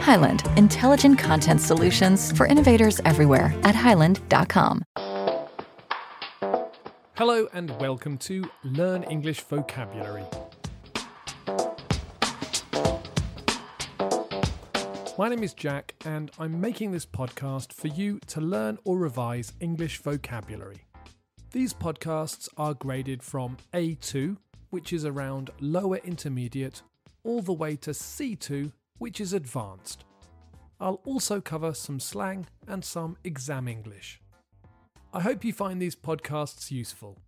Highland, intelligent content solutions for innovators everywhere at highland.com. Hello and welcome to Learn English Vocabulary. My name is Jack, and I'm making this podcast for you to learn or revise English vocabulary. These podcasts are graded from A2, which is around lower intermediate, all the way to C2, which is advanced. I'll also cover some slang and some exam English. I hope you find these podcasts useful.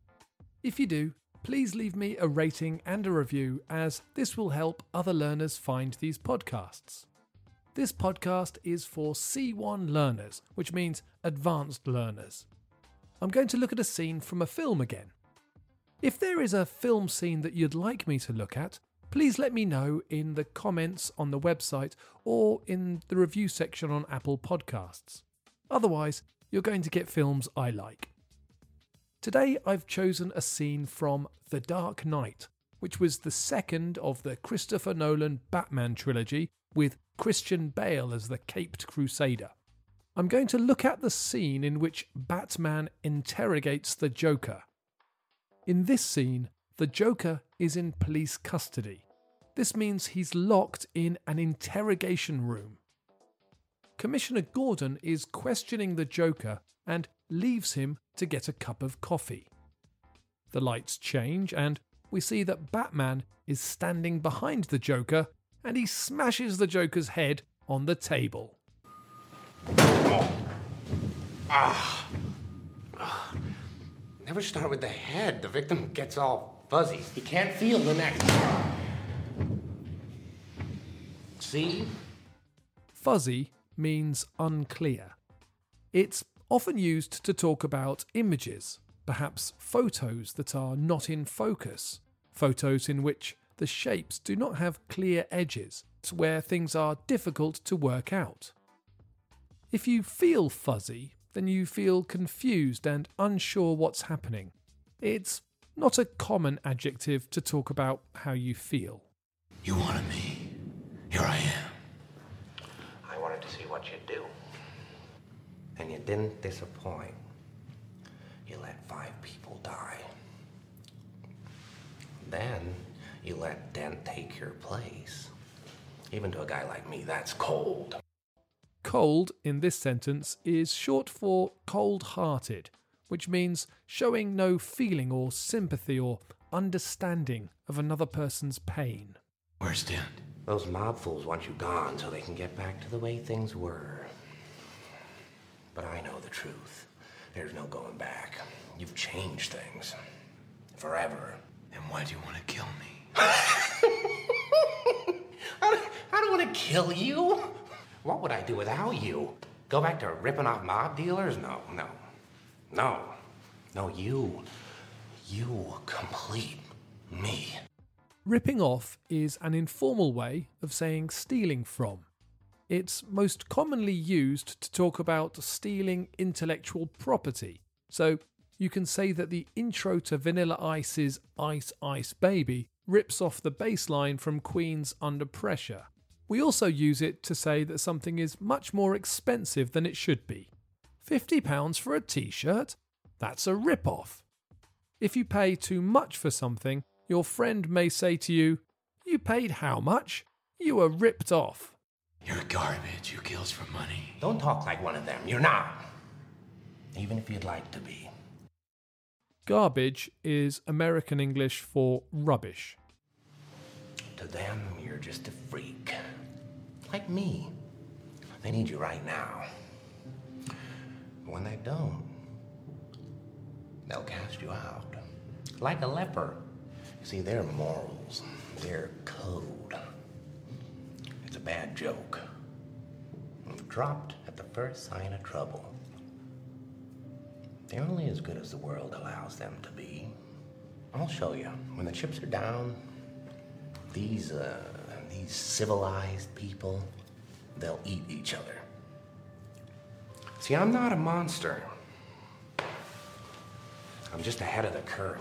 If you do, please leave me a rating and a review, as this will help other learners find these podcasts. This podcast is for C1 learners, which means advanced learners. I'm going to look at a scene from a film again. If there is a film scene that you'd like me to look at, please let me know in the comments on the website or in the review section on Apple Podcasts. Otherwise, you're going to get films I like. Today I've chosen a scene from The Dark Knight, which was the second of the Christopher Nolan Batman trilogy with Christian Bale as the Caped Crusader. I'm going to look at the scene in which Batman interrogates the Joker. In this scene, the Joker is in police custody. This means he's locked in an interrogation room. Commissioner Gordon is questioning the Joker and leaves him to get a cup of coffee. The lights change, and we see that Batman is standing behind the Joker and he smashes the Joker's head on the table. Ah. Never start with the head. The victim gets all fuzzy. He can't feel the neck. See? Fuzzy means unclear. It's often used to talk about images, perhaps photos that are not in focus, photos in which the shapes do not have clear edges, where things are difficult to work out. If you feel fuzzy, then you feel confused and unsure what's happening. It's not a common adjective to talk about how you feel. You wanted me. Here I am. I wanted to see what you'd do. And you didn't disappoint. You let five people die. Then you let Dent take your place. Even to a guy like me, that's cold. Cold in this sentence is short for cold hearted, which means showing no feeling or sympathy or understanding of another person's pain. Where's Dent? Those mob fools want you gone so they can get back to the way things were. But I know the truth. There's no going back. You've changed things. Forever. And why do you want to kill me? I don't, I don't want to kill you. What would I do without you? Go back to ripping off mob dealers? No, no. No. No, you. You complete me. Ripping off is an informal way of saying stealing from. It's most commonly used to talk about stealing intellectual property. So you can say that the intro to Vanilla Ice's Ice Ice Baby rips off the bass line from Queen's Under Pressure. We also use it to say that something is much more expensive than it should be. £50 for a t shirt? That's a rip off. If you pay too much for something, your friend may say to you, You paid how much? You were ripped off. You're garbage. Who kills for money? Don't talk like one of them. You're not. Even if you'd like to be. Garbage is American English for rubbish. To them, you're just a freak. Like me. They need you right now. When they don't, they'll cast you out. Like a leper. See, their morals, their code. It's a bad joke. Dropped at the first sign of trouble. They're only as good as the world allows them to be. I'll show you. When the chips are down, these, uh, these civilized people, they'll eat each other. See, I'm not a monster. I'm just ahead of the curve.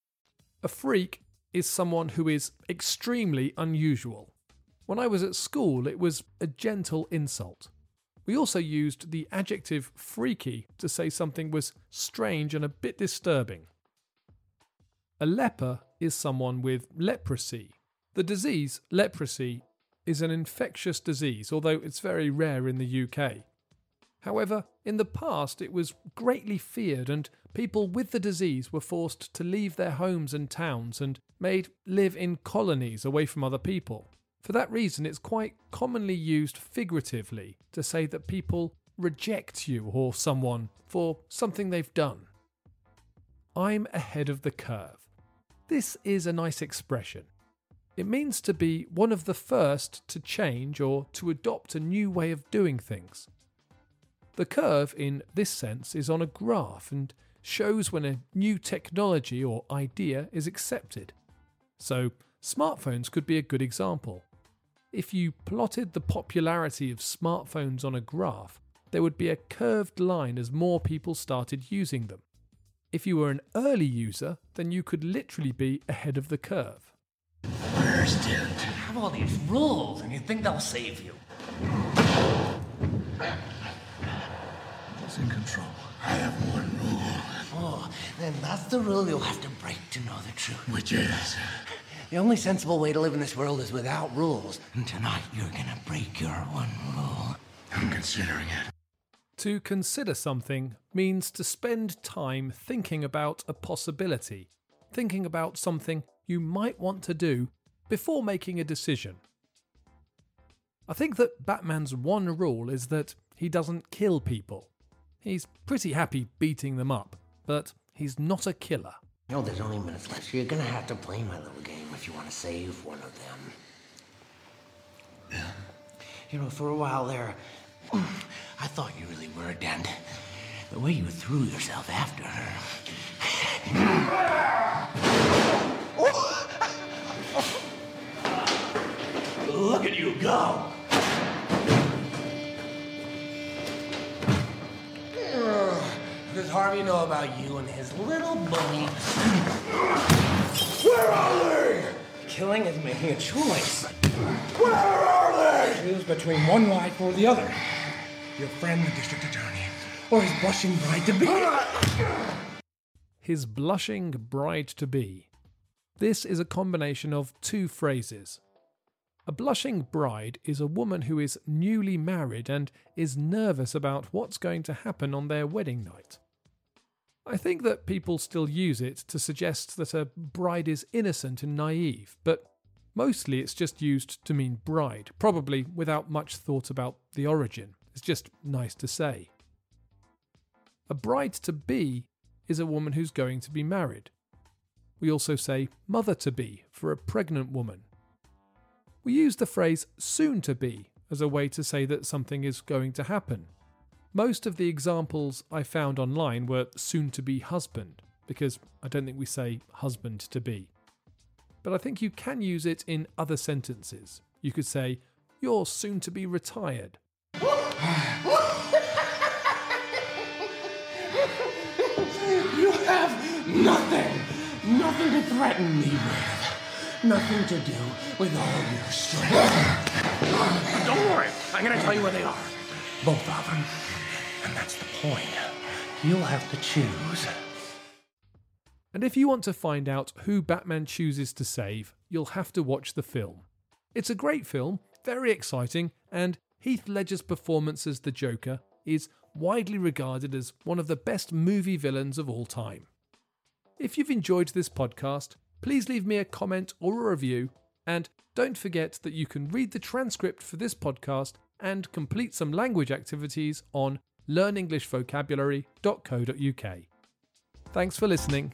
A freak is someone who is extremely unusual. When I was at school, it was a gentle insult. We also used the adjective freaky to say something was strange and a bit disturbing. A leper is someone with leprosy. The disease, leprosy, is an infectious disease, although it's very rare in the UK. However, in the past it was greatly feared, and people with the disease were forced to leave their homes and towns and made live in colonies away from other people. For that reason, it's quite commonly used figuratively to say that people reject you or someone for something they've done. I'm ahead of the curve. This is a nice expression. It means to be one of the first to change or to adopt a new way of doing things. The curve, in this sense, is on a graph and shows when a new technology or idea is accepted. So, smartphones could be a good example. If you plotted the popularity of smartphones on a graph, there would be a curved line as more people started using them. If you were an early user, then you could literally be ahead of the curve. Where's Dent? have all these rules and you think they'll save you. Who's in control? I have one rule, Oh, then that's the rule you'll have to break to know the truth. which is The only sensible way to live in this world is without rules. And tonight you're gonna break your one rule. I'm considering it. To consider something means to spend time thinking about a possibility, thinking about something you might want to do before making a decision. I think that Batman's one rule is that he doesn't kill people. He's pretty happy beating them up, but he's not a killer. You know, there's only minutes left, you're gonna have to play my little game if you want to save one of them. Yeah. You know, for a while there, I thought you really were a dent. The way you threw yourself after her. Look at you go! Harvey know about you and his little bunny? Where are they? Killing is making a choice. Where are they? Choose between one life or the other. Your friend, the district attorney, or his blushing bride to be. His blushing bride to be. This is a combination of two phrases. A blushing bride is a woman who is newly married and is nervous about what's going to happen on their wedding night. I think that people still use it to suggest that a bride is innocent and naive, but mostly it's just used to mean bride, probably without much thought about the origin. It's just nice to say. A bride to be is a woman who's going to be married. We also say mother to be for a pregnant woman. We use the phrase soon to be as a way to say that something is going to happen. Most of the examples I found online were soon to be husband, because I don't think we say husband to be. But I think you can use it in other sentences. You could say, You're soon to be retired. You have nothing, nothing to threaten me with. Nothing to do with all your strength. Don't worry, I'm gonna tell you where they are. Both of them. And that's the point. You'll have to choose. And if you want to find out who Batman chooses to save, you'll have to watch the film. It's a great film, very exciting, and Heath Ledger's performance as the Joker is widely regarded as one of the best movie villains of all time. If you've enjoyed this podcast, please leave me a comment or a review, and don't forget that you can read the transcript for this podcast and complete some language activities on learnenglishvocabulary.co.uk. Thanks for listening.